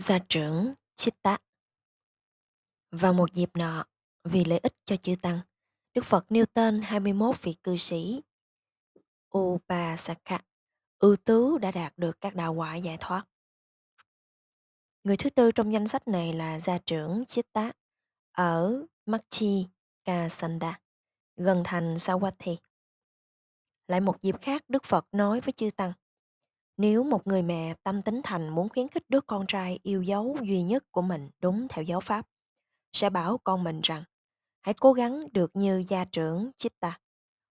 Gia trưởng Chitta Vào một dịp nọ, vì lợi ích cho chư Tăng, Đức Phật nêu tên 21 vị cư sĩ Upasaka, ưu tú đã đạt được các đạo quả giải thoát. Người thứ tư trong danh sách này là gia trưởng Chitta ở Machi Kasanda, gần thành Sawati. Lại một dịp khác, Đức Phật nói với chư Tăng, nếu một người mẹ tâm tính thành muốn khuyến khích đứa con trai yêu dấu duy nhất của mình đúng theo giáo pháp, sẽ bảo con mình rằng hãy cố gắng được như gia trưởng Chitta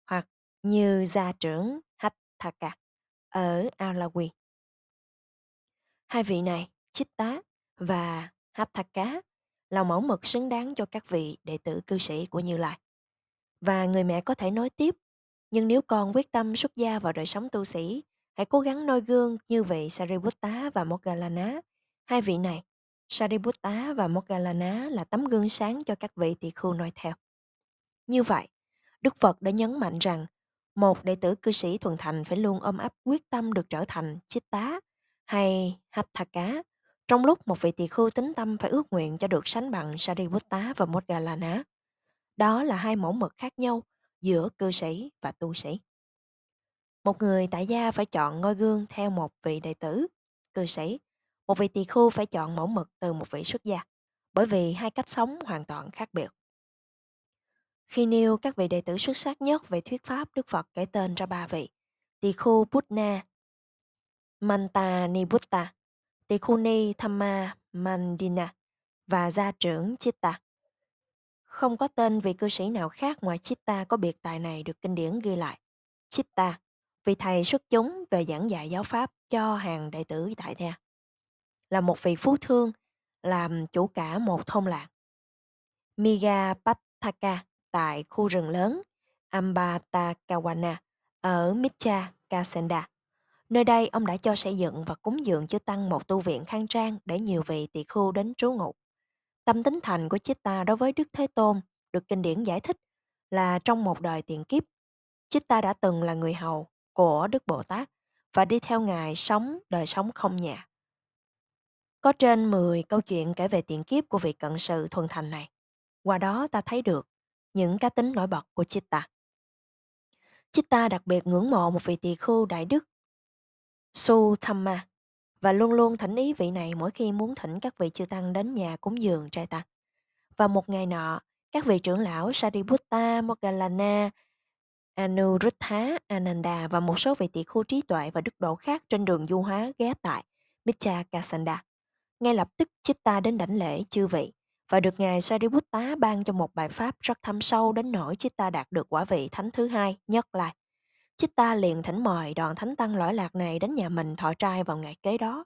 hoặc như gia trưởng Hathaka ở Alawi. Hai vị này, Chitta và Hathaka, là mẫu mực xứng đáng cho các vị đệ tử cư sĩ của Như Lai. Và người mẹ có thể nói tiếp, nhưng nếu con quyết tâm xuất gia vào đời sống tu sĩ, hãy cố gắng noi gương như vị Sariputta và Moggallana. Hai vị này, Sariputta và Moggallana là tấm gương sáng cho các vị tỳ khưu noi theo. Như vậy, Đức Phật đã nhấn mạnh rằng một đệ tử cư sĩ thuần thành phải luôn ôm ấp quyết tâm được trở thành Chitta hay Hatthaka, trong lúc một vị tỳ khưu tính tâm phải ước nguyện cho được sánh bằng Sariputta và Moggallana. Đó là hai mẫu mực khác nhau giữa cư sĩ và tu sĩ. Một người tại gia phải chọn ngôi gương theo một vị đệ tử, cư sĩ. Một vị tỳ khưu phải chọn mẫu mực từ một vị xuất gia, bởi vì hai cách sống hoàn toàn khác biệt. Khi nêu các vị đệ tử xuất sắc nhất về thuyết pháp, Đức Phật kể tên ra ba vị. Tỳ khu Buddha, Manta Nibutta, Tỳ khu Ni Thamma Mandina và gia trưởng Chitta. Không có tên vị cư sĩ nào khác ngoài Chitta có biệt tài này được kinh điển ghi lại. Chitta, vị thầy xuất chúng về giảng dạy giáo pháp cho hàng đệ tử tại nhà. Là một vị phú thương, làm chủ cả một thôn làng. Miga Pathaka tại khu rừng lớn Ambatakawana ở Mitcha Kasenda. Nơi đây ông đã cho xây dựng và cúng dường chư tăng một tu viện khang trang để nhiều vị tỳ khưu đến trú ngụ. Tâm tính thành của Chitta đối với Đức Thế Tôn được kinh điển giải thích là trong một đời tiền kiếp, Chitta đã từng là người hầu của Đức Bồ Tát và đi theo Ngài sống đời sống không nhà. Có trên 10 câu chuyện kể về tiền kiếp của vị cận sự thuần thành này. Qua đó ta thấy được những cá tính nổi bật của Chitta. Chitta đặc biệt ngưỡng mộ một vị tỳ khưu đại đức Suthamma và luôn luôn thỉnh ý vị này mỗi khi muốn thỉnh các vị chư tăng đến nhà cúng dường trai tăng. Và một ngày nọ, các vị trưởng lão Sariputta, Moggallana, Anuruddha, Ananda và một số vị tỷ khu trí tuệ và đức độ khác trên đường du hóa ghé tại Micha Kasanda. Ngay lập tức Chitta đến đảnh lễ chư vị và được Ngài Sariputta ban cho một bài pháp rất thâm sâu đến nỗi Chitta đạt được quả vị thánh thứ hai, nhất lại. Chitta liền thỉnh mời đoàn thánh tăng lõi lạc này đến nhà mình thọ trai vào ngày kế đó.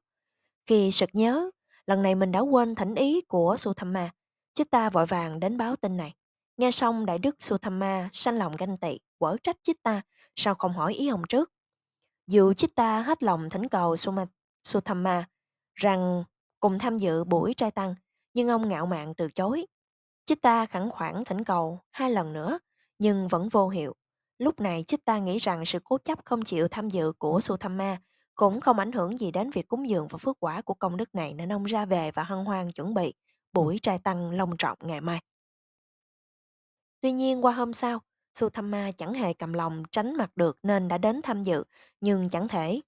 Khi sực nhớ, lần này mình đã quên thỉnh ý của Suthamma, Chitta vội vàng đến báo tin này. Nghe xong Đại Đức Sutama sanh lòng ganh tị, quở trách Chitta, sao không hỏi ý ông trước. Dù Chitta hết lòng thỉnh cầu Suma, Sutama rằng cùng tham dự buổi trai tăng, nhưng ông ngạo mạn từ chối. Chitta khẳng khoản thỉnh cầu hai lần nữa, nhưng vẫn vô hiệu. Lúc này Chitta nghĩ rằng sự cố chấp không chịu tham dự của Sutama cũng không ảnh hưởng gì đến việc cúng dường và phước quả của công đức này nên ông ra về và hân hoan chuẩn bị buổi trai tăng long trọng ngày mai. Tuy nhiên qua hôm sau, Sutama chẳng hề cầm lòng tránh mặt được nên đã đến tham dự, nhưng chẳng thể,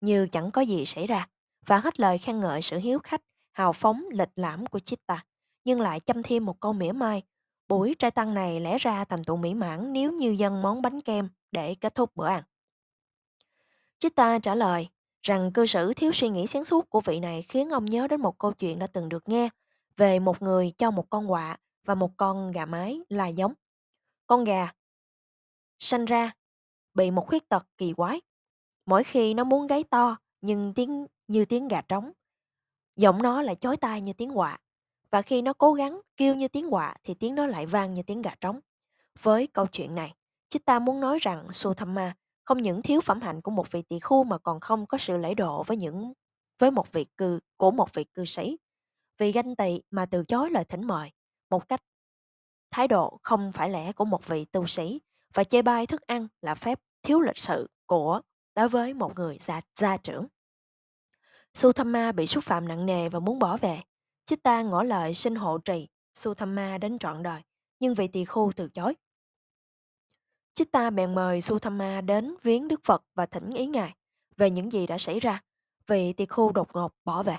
như chẳng có gì xảy ra, và hết lời khen ngợi sự hiếu khách, hào phóng, lịch lãm của Chitta, nhưng lại chăm thêm một câu mỉa mai. Buổi trai tăng này lẽ ra thành tụ mỹ mãn nếu như dân món bánh kem để kết thúc bữa ăn. Chitta trả lời rằng cư xử thiếu suy nghĩ sáng suốt của vị này khiến ông nhớ đến một câu chuyện đã từng được nghe về một người cho một con quạ và một con gà mái là giống. Con gà sanh ra bị một khuyết tật kỳ quái. Mỗi khi nó muốn gáy to nhưng tiếng như tiếng gà trống, giọng nó lại chói tai như tiếng quạ. Và khi nó cố gắng kêu như tiếng quạ thì tiếng nó lại vang như tiếng gà trống. Với câu chuyện này, ta muốn nói rằng Suthamma không những thiếu phẩm hạnh của một vị tỷ khu mà còn không có sự lễ độ với những với một vị cư của một vị cư sĩ. Vì ganh tị mà từ chối lời thỉnh mời một cách thái độ không phải lẽ của một vị tu sĩ và chê bai thức ăn là phép thiếu lịch sự của đối với một người gia, gia trưởng. Sutama bị xúc phạm nặng nề và muốn bỏ về. Chitta ngỏ lời xin hộ trì Sutama đến trọn đời, nhưng vị tỳ khu từ chối. Chitta bèn mời Sutama đến viếng Đức Phật và thỉnh ý Ngài về những gì đã xảy ra. Vị tỳ khu đột ngột bỏ về.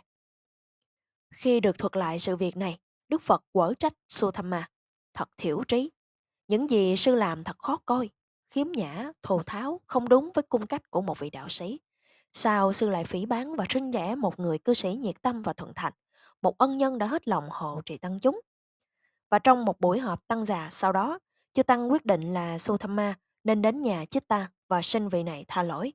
Khi được thuật lại sự việc này, Đức Phật quở trách Sotama, Thật thiểu trí. Những gì sư làm thật khó coi, khiếm nhã, thô tháo, không đúng với cung cách của một vị đạo sĩ. Sao sư lại phỉ bán và sinh đẻ một người cư sĩ nhiệt tâm và thuận thành, một ân nhân đã hết lòng hộ trì tăng chúng? Và trong một buổi họp tăng già sau đó, chư tăng quyết định là Sotama nên đến nhà Chitta và xin vị này tha lỗi.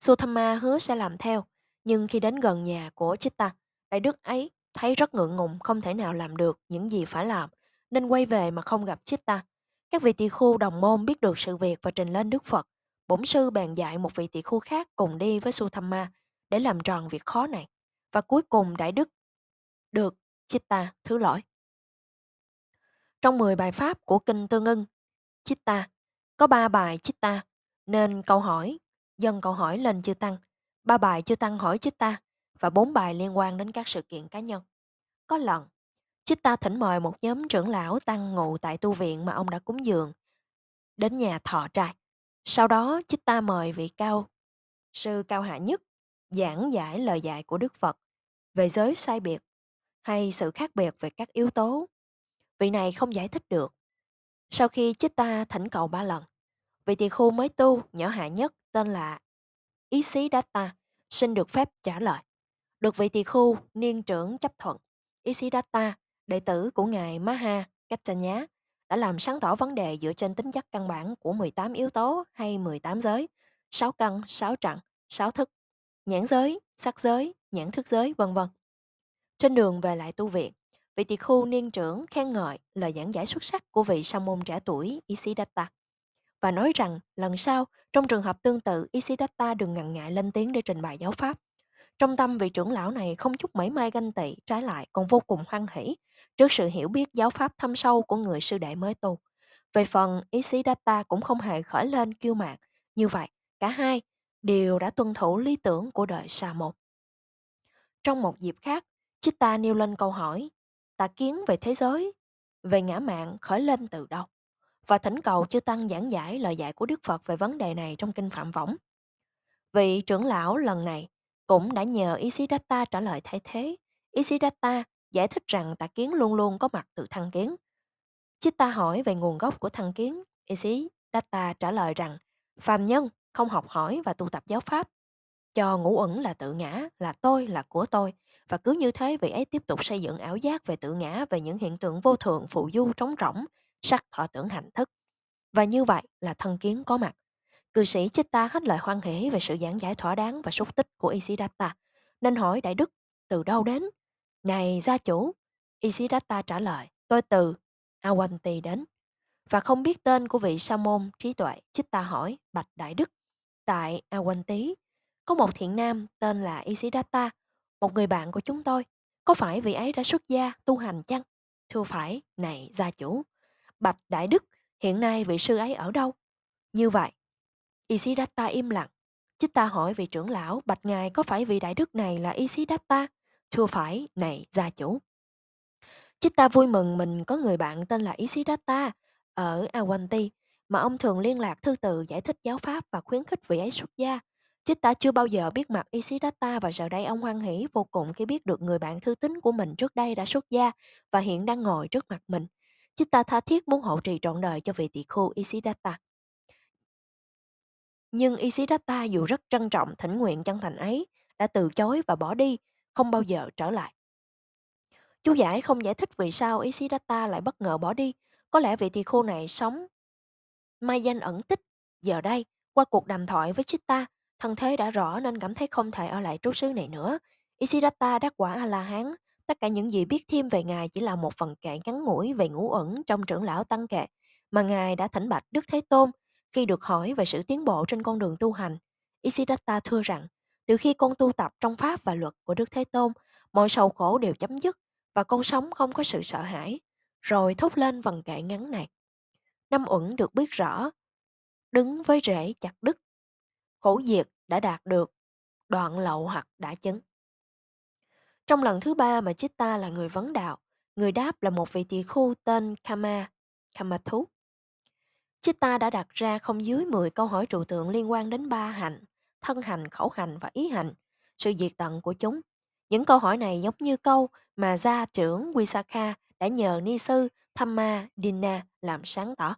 Sotama hứa sẽ làm theo, nhưng khi đến gần nhà của Chitta, đại đức ấy thấy rất ngượng ngùng không thể nào làm được những gì phải làm, nên quay về mà không gặp Chitta. Các vị tỳ khu đồng môn biết được sự việc và trình lên Đức Phật. Bổn sư bèn dạy một vị tỳ khu khác cùng đi với Sutama để làm tròn việc khó này. Và cuối cùng Đại Đức được Chitta thứ lỗi. Trong 10 bài pháp của Kinh Tương ưng, Chitta, có 3 bài Chitta, nên câu hỏi, dân câu hỏi lên chư Tăng, ba bài chư Tăng hỏi Chitta và bốn bài liên quan đến các sự kiện cá nhân. Có lần, Chitta thỉnh mời một nhóm trưởng lão Tăng ngụ tại tu viện mà ông đã cúng dường, đến nhà thọ trai. Sau đó, Chitta mời vị cao, sư cao hạ nhất, giảng giải lời dạy của Đức Phật về giới sai biệt hay sự khác biệt về các yếu tố vị này không giải thích được. Sau khi Chitta thỉnh cầu ba lần, vị tỳ khu mới tu nhỏ hạ nhất tên là Ý Xí Ta xin được phép trả lời. Được vị tỳ khu niên trưởng chấp thuận. Isidatta, đệ tử của ngài Maha Kaccanya, đã làm sáng tỏ vấn đề dựa trên tính chất căn bản của 18 yếu tố hay 18 giới, 6 căn, 6 trận, 6 thức, nhãn giới, sắc giới, nhãn thức giới, vân vân. Trên đường về lại tu viện, vị tỳ khu niên trưởng khen ngợi lời giảng giải xuất sắc của vị sa môn trẻ tuổi Isidatta và nói rằng lần sau trong trường hợp tương tự Isidatta đừng ngần ngại lên tiếng để trình bày giáo pháp. Trong tâm vị trưởng lão này không chút mảy may ganh tị, trái lại còn vô cùng hoan hỷ trước sự hiểu biết giáo pháp thâm sâu của người sư đệ mới tu. Về phần ý sĩ data cũng không hề khởi lên kiêu mạn. Như vậy, cả hai đều đã tuân thủ lý tưởng của đời Sa môn. Trong một dịp khác, Chitta nêu lên câu hỏi tà kiến về thế giới, về ngã mạng khởi lên từ đâu? Và thỉnh cầu chư Tăng giảng giải lời dạy của Đức Phật về vấn đề này trong kinh Phạm Võng. Vị trưởng lão lần này cũng đã nhờ Isidatta trả lời thay thế. Isidatta giải thích rằng tà kiến luôn luôn có mặt từ thăng kiến. Chitta hỏi về nguồn gốc của thăng kiến. Isidatta trả lời rằng phàm nhân không học hỏi và tu tập giáo pháp cho ngũ ẩn là tự ngã, là tôi, là của tôi. Và cứ như thế vị ấy tiếp tục xây dựng ảo giác về tự ngã, về những hiện tượng vô thường, phụ du, trống rỗng, sắc thọ tưởng hạnh thức. Và như vậy là thân kiến có mặt. Cư sĩ Chitta hết lời hoan hỷ về sự giảng giải thỏa đáng và xúc tích của Isidatta, nên hỏi Đại Đức từ đâu đến? Này gia chủ, Isidatta trả lời, tôi từ Awanti đến. Và không biết tên của vị sa môn trí tuệ, Chitta hỏi, bạch Đại Đức, tại Awanti có một thiện nam tên là Isidatta, một người bạn của chúng tôi. Có phải vị ấy đã xuất gia, tu hành chăng? Thưa phải, này gia chủ. Bạch Đại Đức, hiện nay vị sư ấy ở đâu? Như vậy, Isidatta im lặng. Chích ta hỏi vị trưởng lão, bạch ngài có phải vị đại đức này là Isidatta? Thưa phải, này gia chủ. Chích ta vui mừng mình có người bạn tên là Isidatta ở Awanti mà ông thường liên lạc thư từ giải thích giáo pháp và khuyến khích vị ấy xuất gia. Chích ta chưa bao giờ biết mặt Isidatta và giờ đây ông hoan hỷ vô cùng khi biết được người bạn thư tín của mình trước đây đã xuất gia và hiện đang ngồi trước mặt mình. Chích ta tha thiết muốn hộ trì trọn đời cho vị tỷ khu Isidatta. Nhưng Isidatta dù rất trân trọng thỉnh nguyện chân thành ấy, đã từ chối và bỏ đi, không bao giờ trở lại. Chú giải không giải thích vì sao Isidatta lại bất ngờ bỏ đi. Có lẽ vị tỳ khu này sống mai danh ẩn tích. Giờ đây, qua cuộc đàm thoại với Chitta, Thân thế đã rõ nên cảm thấy không thể ở lại trú xứ này nữa. Isidatta đắc quả A-la-hán. Tất cả những gì biết thêm về Ngài chỉ là một phần kệ ngắn ngủi về ngũ ẩn trong trưởng lão tăng kệ mà Ngài đã thỉnh bạch Đức Thế Tôn khi được hỏi về sự tiến bộ trên con đường tu hành. Isidatta thưa rằng, từ khi con tu tập trong pháp và luật của Đức Thế Tôn, mọi sầu khổ đều chấm dứt và con sống không có sự sợ hãi. Rồi thốt lên vần kệ ngắn này. Năm uẩn được biết rõ, đứng với rễ chặt đứt khổ diệt đã đạt được, đoạn lậu hoặc đã chứng. Trong lần thứ ba mà Chitta là người vấn đạo, người đáp là một vị tỳ khu tên Kama, Kamathu. Chitta đã đặt ra không dưới 10 câu hỏi trụ tượng liên quan đến ba hành, thân hành, khẩu hành và ý hành, sự diệt tận của chúng. Những câu hỏi này giống như câu mà gia trưởng Wisakha đã nhờ ni sư Thamma Dina làm sáng tỏ.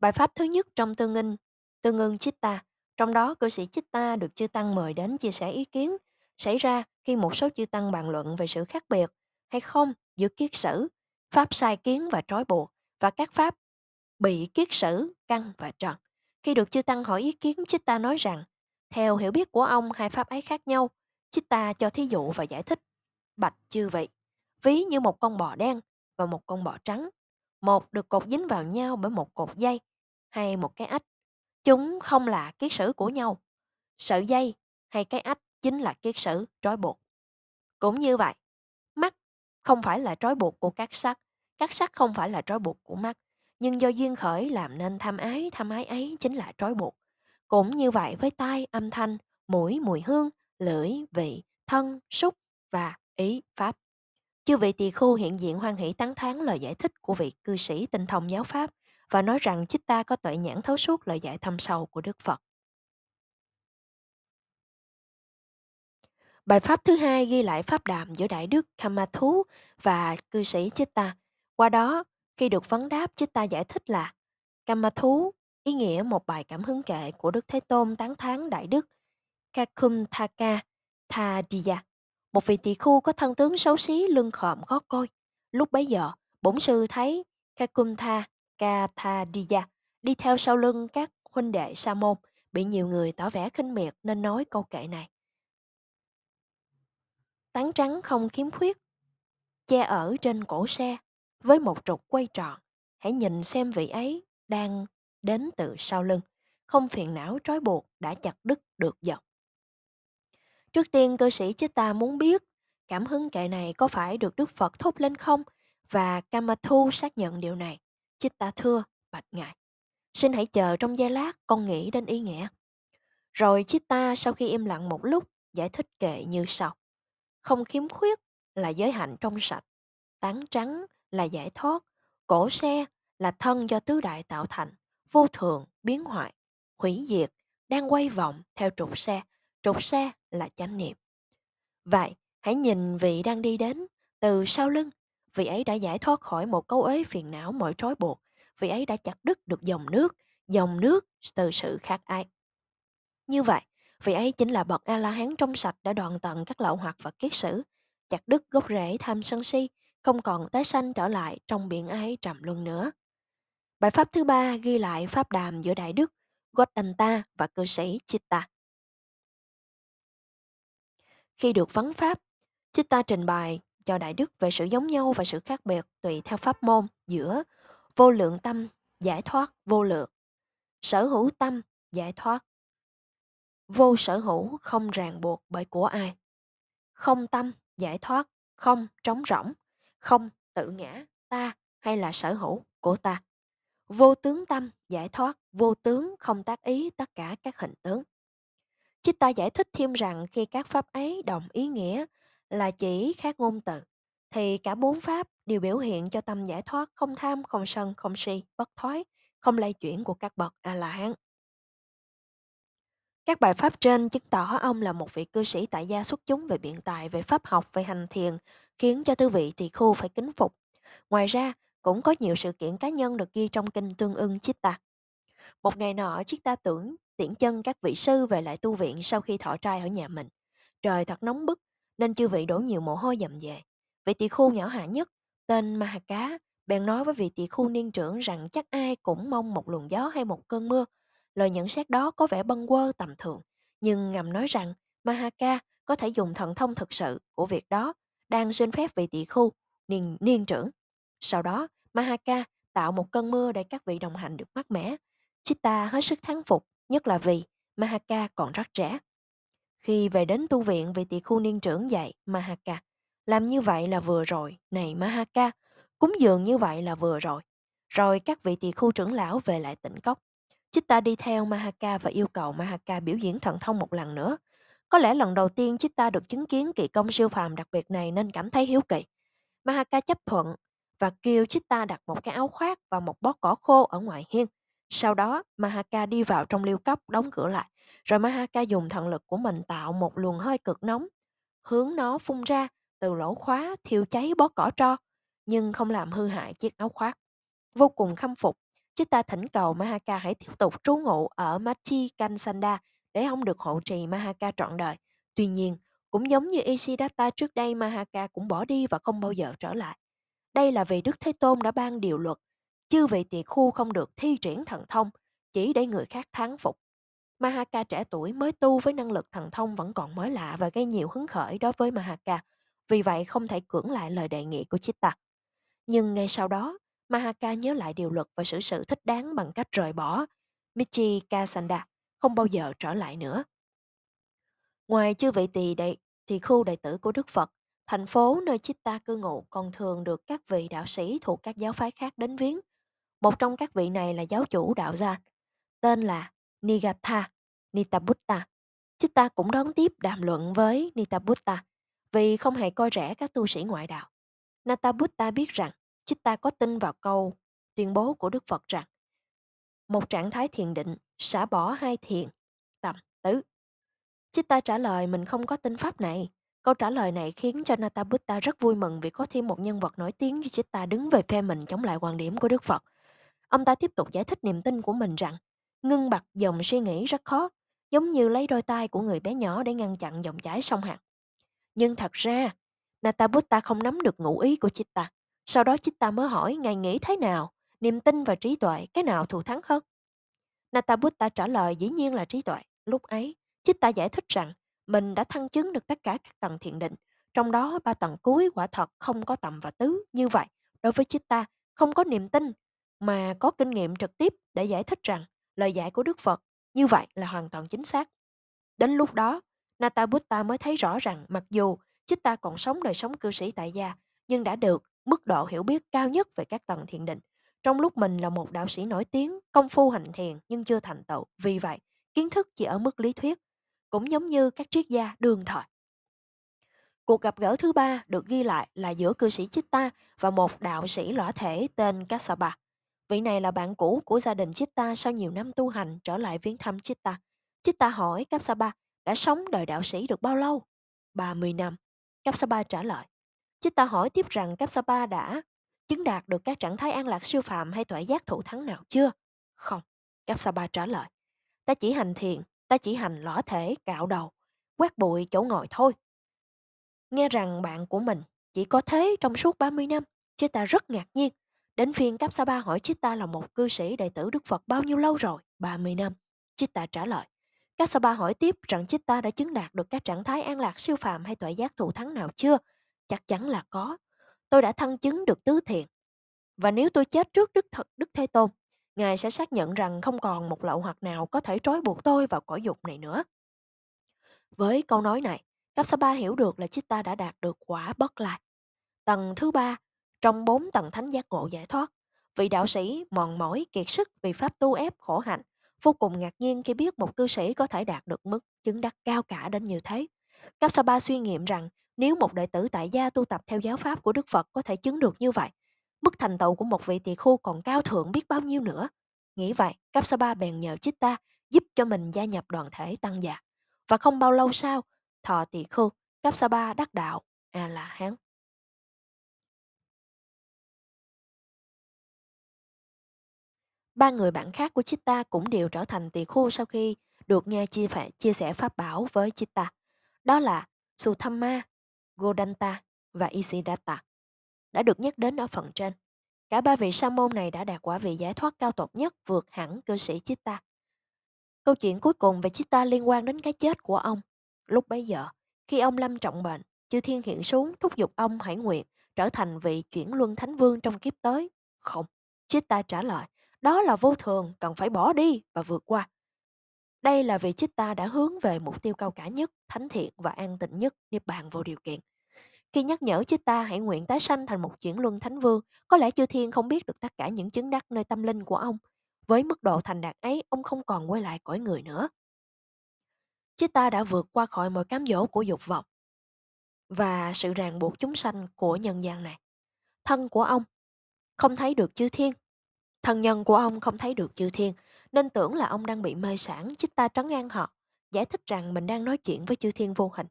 Bài pháp thứ nhất trong tương ưng, tương ưng Chitta, trong đó cư sĩ Chitta được chư Tăng mời đến chia sẻ ý kiến, xảy ra khi một số chư Tăng bàn luận về sự khác biệt hay không giữa kiết sử, pháp sai kiến và trói buộc và các pháp bị kiết sử, căng và trật. Khi được chư Tăng hỏi ý kiến, Chitta nói rằng, theo hiểu biết của ông, hai pháp ấy khác nhau. Chitta cho thí dụ và giải thích. Bạch chư vị, ví như một con bò đen và một con bò trắng. Một được cột dính vào nhau bởi một cột dây hay một cái ách. Chúng không là kiết sử của nhau. Sợi dây hay cái ách chính là kiết sử trói buộc. Cũng như vậy, mắt không phải là trói buộc của các sắc, các sắc không phải là trói buộc của mắt, nhưng do duyên khởi làm nên tham ái, tham ái ấy chính là trói buộc. Cũng như vậy với tai, âm thanh, mũi, mùi hương, lưỡi, vị, thân, xúc và ý, pháp. Chư vị tỳ khu hiện diện hoan hỷ tán thán lời giải thích của vị cư sĩ tinh thông giáo pháp và nói rằng chích ta có tuệ nhãn thấu suốt lời dạy thâm sâu của Đức Phật. Bài pháp thứ hai ghi lại pháp đàm giữa Đại Đức Kamathú và cư sĩ Chitta. Qua đó, khi được vấn đáp, Chitta giải thích là Kamathu, ý nghĩa một bài cảm hứng kệ của Đức Thế Tôn tán thán Đại Đức Kakumthaka Thadiya, một vị tỳ khu có thân tướng xấu xí lưng khòm gót côi. Lúc bấy giờ, bổn sư thấy Kakumtha Kathadiya đi theo sau lưng các huynh đệ sa môn, bị nhiều người tỏ vẻ khinh miệt nên nói câu kệ này. Tán trắng không khiếm khuyết, che ở trên cổ xe, với một trục quay tròn. Hãy nhìn xem vị ấy đang đến từ sau lưng, không phiền não trói buộc đã chặt đứt được dọc. Trước tiên cư sĩ chứ ta muốn biết cảm hứng kệ này có phải được Đức Phật thốt lên không và Kamathu xác nhận điều này. Chitta thưa, bạch ngài. Xin hãy chờ trong giây lát con nghĩ đến ý nghĩa. Rồi Chitta sau khi im lặng một lúc giải thích kệ như sau. Không khiếm khuyết là giới hạnh trong sạch, tán trắng là giải thoát, cổ xe là thân do tứ đại tạo thành, vô thường, biến hoại, hủy diệt, đang quay vòng theo trục xe. Trục xe là chánh niệm. Vậy, hãy nhìn vị đang đi đến, từ sau lưng, vị ấy đã giải thoát khỏi một câu ế phiền não mọi trói buộc, vị ấy đã chặt đứt được dòng nước, dòng nước từ sự khác ai. Như vậy, vị ấy chính là bậc A-la-hán trong sạch đã đoạn tận các lậu hoặc và kiết sử, chặt đứt gốc rễ tham sân si, không còn tái sanh trở lại trong biển ái trầm luân nữa. Bài pháp thứ ba ghi lại pháp đàm giữa Đại Đức Godanta và cư sĩ Chitta. Khi được vấn pháp, Chitta trình bày cho Đại Đức về sự giống nhau và sự khác biệt tùy theo pháp môn giữa vô lượng tâm giải thoát vô lượng, sở hữu tâm giải thoát, vô sở hữu không ràng buộc bởi của ai, không tâm giải thoát, không trống rỗng, không tự ngã ta hay là sở hữu của ta. Vô tướng tâm giải thoát, vô tướng không tác ý tất cả các hình tướng. Chích ta giải thích thêm rằng khi các pháp ấy đồng ý nghĩa là chỉ khác ngôn từ, thì cả bốn pháp đều biểu hiện cho tâm giải thoát không tham, không sân, không si, bất thoái, không lay chuyển của các bậc A-la-hán. Các bài pháp trên chứng tỏ ông là một vị cư sĩ tại gia xuất chúng về biện tài, về pháp học, về hành thiền, khiến cho tư vị tỳ khu phải kính phục. Ngoài ra, cũng có nhiều sự kiện cá nhân được ghi trong kinh tương ưng Chitta. Một ngày nọ, Chitta tưởng tiễn chân các vị sư về lại tu viện sau khi thọ trai ở nhà mình. Trời thật nóng bức, nên chư vị đổ nhiều mồ hôi dầm về. Vị tỳ khu nhỏ hạ nhất, tên mahaka bèn nói với vị tỳ khu niên trưởng rằng chắc ai cũng mong một luồng gió hay một cơn mưa. Lời nhận xét đó có vẻ bâng quơ tầm thường, nhưng ngầm nói rằng Mahaka có thể dùng thần thông thực sự của việc đó, đang xin phép vị tỳ khu, niên, niên trưởng. Sau đó, Mahaka tạo một cơn mưa để các vị đồng hành được mát mẻ. Chitta hết sức thắng phục, nhất là vì Mahaka còn rất trẻ. Khi về đến tu viện vị tỳ khu niên trưởng dạy Mahaka, làm như vậy là vừa rồi, này Mahaka, cúng dường như vậy là vừa rồi. Rồi các vị tỳ khu trưởng lão về lại tỉnh cốc. Chitta đi theo Mahaka và yêu cầu Mahaka biểu diễn thần thông một lần nữa. Có lẽ lần đầu tiên Chitta được chứng kiến kỳ công siêu phàm đặc biệt này nên cảm thấy hiếu kỳ. Mahaka chấp thuận và kêu Chitta đặt một cái áo khoác và một bó cỏ khô ở ngoài hiên. Sau đó, Mahaka đi vào trong liêu cốc đóng cửa lại, rồi Mahaka dùng thần lực của mình tạo một luồng hơi cực nóng, hướng nó phun ra từ lỗ khóa thiêu cháy bó cỏ tro, nhưng không làm hư hại chiếc áo khoác. Vô cùng khâm phục, Chitta thỉnh cầu Mahaka hãy tiếp tục trú ngụ ở Machi Kansanda để ông được hộ trì Mahaka trọn đời. Tuy nhiên, cũng giống như Ishidatta trước đây Mahaka cũng bỏ đi và không bao giờ trở lại. Đây là vì Đức Thế Tôn đã ban điều luật, chư vị tỳ khu không được thi triển thần thông, chỉ để người khác thắng phục. Mahaka trẻ tuổi mới tu với năng lực thần thông vẫn còn mới lạ và gây nhiều hứng khởi đối với Mahaka, vì vậy không thể cưỡng lại lời đề nghị của Chitta. Nhưng ngay sau đó, Mahaka nhớ lại điều luật và xử sự thích đáng bằng cách rời bỏ Michi Kasanda, không bao giờ trở lại nữa. Ngoài chư vị tỳ đệ, thì khu đệ tử của Đức Phật, thành phố nơi Chitta cư ngụ còn thường được các vị đạo sĩ thuộc các giáo phái khác đến viếng. Một trong các vị này là giáo chủ đạo gia, tên là Nigatha Nitabutta. Chitta cũng đón tiếp đàm luận với Nitabutta vì không hề coi rẻ các tu sĩ ngoại đạo. Natabutta biết rằng Chitta có tin vào câu tuyên bố của Đức Phật rằng một trạng thái thiền định xả bỏ hai thiền, tầm, tứ. Chitta trả lời mình không có tin pháp này. Câu trả lời này khiến cho Natabutta rất vui mừng vì có thêm một nhân vật nổi tiếng như Chitta đứng về phe mình chống lại quan điểm của Đức Phật. Ông ta tiếp tục giải thích niềm tin của mình rằng ngưng bặt dòng suy nghĩ rất khó, giống như lấy đôi tay của người bé nhỏ để ngăn chặn dòng chảy sông hạt. Nhưng thật ra, Natabutta không nắm được ngụ ý của Chitta. Sau đó Chitta mới hỏi ngài nghĩ thế nào, niềm tin và trí tuệ, cái nào thù thắng hơn? Natabutta trả lời dĩ nhiên là trí tuệ. Lúc ấy, Chích Ta giải thích rằng mình đã thăng chứng được tất cả các tầng thiền định, trong đó ba tầng cuối quả thật không có tầm và tứ. Như vậy, đối với Chích Ta, không có niềm tin mà có kinh nghiệm trực tiếp để giải thích rằng lời dạy của Đức Phật như vậy là hoàn toàn chính xác. Đến lúc đó, Natabutta mới thấy rõ rằng mặc dù Chích Ta còn sống đời sống cư sĩ tại gia, nhưng đã được mức độ hiểu biết cao nhất về các tầng thiền định. Trong lúc mình là một đạo sĩ nổi tiếng, công phu hành thiền nhưng chưa thành tựu. Vì vậy, kiến thức chỉ ở mức lý thuyết, cũng giống như các triết gia đương thời. Cuộc gặp gỡ thứ ba được ghi lại là giữa cư sĩ Chitta và một đạo sĩ lõa thể tên Kassapa. Vị này là bạn cũ của gia đình Chitta sau nhiều năm tu hành trở lại viếng thăm Chitta. Chitta hỏi Kassapa đã sống đời đạo sĩ được bao lâu? 30 năm. Kassapa trả lời. Chitta hỏi tiếp rằng Kassapa đã chứng đạt được các trạng thái an lạc siêu phạm hay tuệ giác thủ thắng nào chưa? Không. Kapsapa trả lời. Ta chỉ hành thiền, ta chỉ hành lõa thể, cạo đầu, quét bụi chỗ ngồi thôi. Nghe rằng bạn của mình chỉ có thế trong suốt 30 năm, Chitta rất ngạc nhiên. Đến phiên Kapsapa hỏi Chitta là một cư sĩ đệ tử Đức Phật bao nhiêu lâu rồi? 30 năm. Chitta trả lời. Kapsapa hỏi tiếp rằng Chitta đã chứng đạt được các trạng thái an lạc siêu phàm hay tuệ giác thụ thắng nào chưa? Chắc chắn là có. Tôi đã thăng chứng được tứ thiện. Và nếu tôi chết trước Đức Thật Đức Thế Tôn, Ngài sẽ xác nhận rằng không còn một lậu hoặc nào có thể trói buộc tôi vào cõi dục này nữa. Với câu nói này, Kapsapa hiểu được là Chitta đã đạt được quả bất lai. Tầng thứ ba, trong bốn tầng thánh giác ngộ giải thoát, vị đạo sĩ mòn mỏi kiệt sức vì pháp tu ép khổ hạnh, vô cùng ngạc nhiên khi biết một cư sĩ có thể đạt được mức chứng đắc cao cả đến như thế. Kapsapa suy nghiệm rằng nếu một đệ tử tại gia tu tập theo giáo pháp của Đức Phật có thể chứng được như vậy, mức thành tựu của một vị tỳ khu còn cao thượng biết bao nhiêu nữa. Nghĩ vậy, Kapsapa bèn nhờ Chitta giúp cho mình gia nhập đoàn thể tăng già. Và không bao lâu sau, thọ tỳ khu, Kapsapa đắc đạo, À là hán. Ba người bạn khác của Chitta cũng đều trở thành tỳ khu sau khi được nghe chia, phải, chia sẻ pháp bảo với Chitta. Đó là Suthamma, Godanta và Isidatta. Đã được nhắc đến ở phần trên. Cả ba vị sa môn này đã đạt quả vị giải thoát cao tột nhất vượt hẳn cư sĩ Chitta. Câu chuyện cuối cùng về Chitta liên quan đến cái chết của ông. Lúc bấy giờ, khi ông lâm trọng bệnh, chư thiên hiện xuống thúc giục ông hãy nguyện trở thành vị chuyển luân thánh vương trong kiếp tới. Không, Chitta trả lời, đó là vô thường, cần phải bỏ đi và vượt qua. Đây là vì Chitta đã hướng về mục tiêu cao cả nhất, thánh thiện và an tịnh nhất, niết bàn vô điều kiện. Khi nhắc nhở Chitta hãy nguyện tái sanh thành một chuyển luân thánh vương, có lẽ chư thiên không biết được tất cả những chứng đắc nơi tâm linh của ông. Với mức độ thành đạt ấy, ông không còn quay lại cõi người nữa. Chitta đã vượt qua khỏi mọi cám dỗ của dục vọng và sự ràng buộc chúng sanh của nhân gian này. Thân của ông không thấy được chư thiên. Thân nhân của ông không thấy được chư thiên, nên tưởng là ông đang bị mê sản, Chitta trấn an họ, giải thích rằng mình đang nói chuyện với chư thiên vô hình.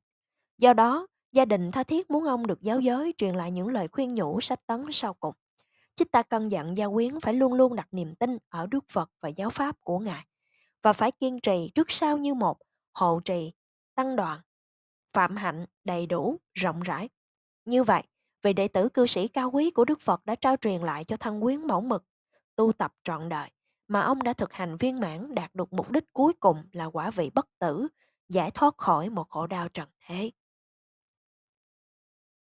Do đó, gia đình tha thiết muốn ông được giáo giới truyền lại những lời khuyên nhủ sách tấn sau cùng. Chitta căn dặn gia quyến phải luôn luôn đặt niềm tin ở Đức Phật và giáo pháp của Ngài và phải kiên trì trước sau như một, hộ trì, tăng đoạn, phạm hạnh đầy đủ, rộng rãi. Như vậy, vị đệ tử cư sĩ cao quý của Đức Phật đã trao truyền lại cho thân quyến mẫu mực, tu tập trọn đời, mà ông đã thực hành viên mãn đạt được mục đích cuối cùng là quả vị bất tử, giải thoát khỏi một khổ đau trần thế.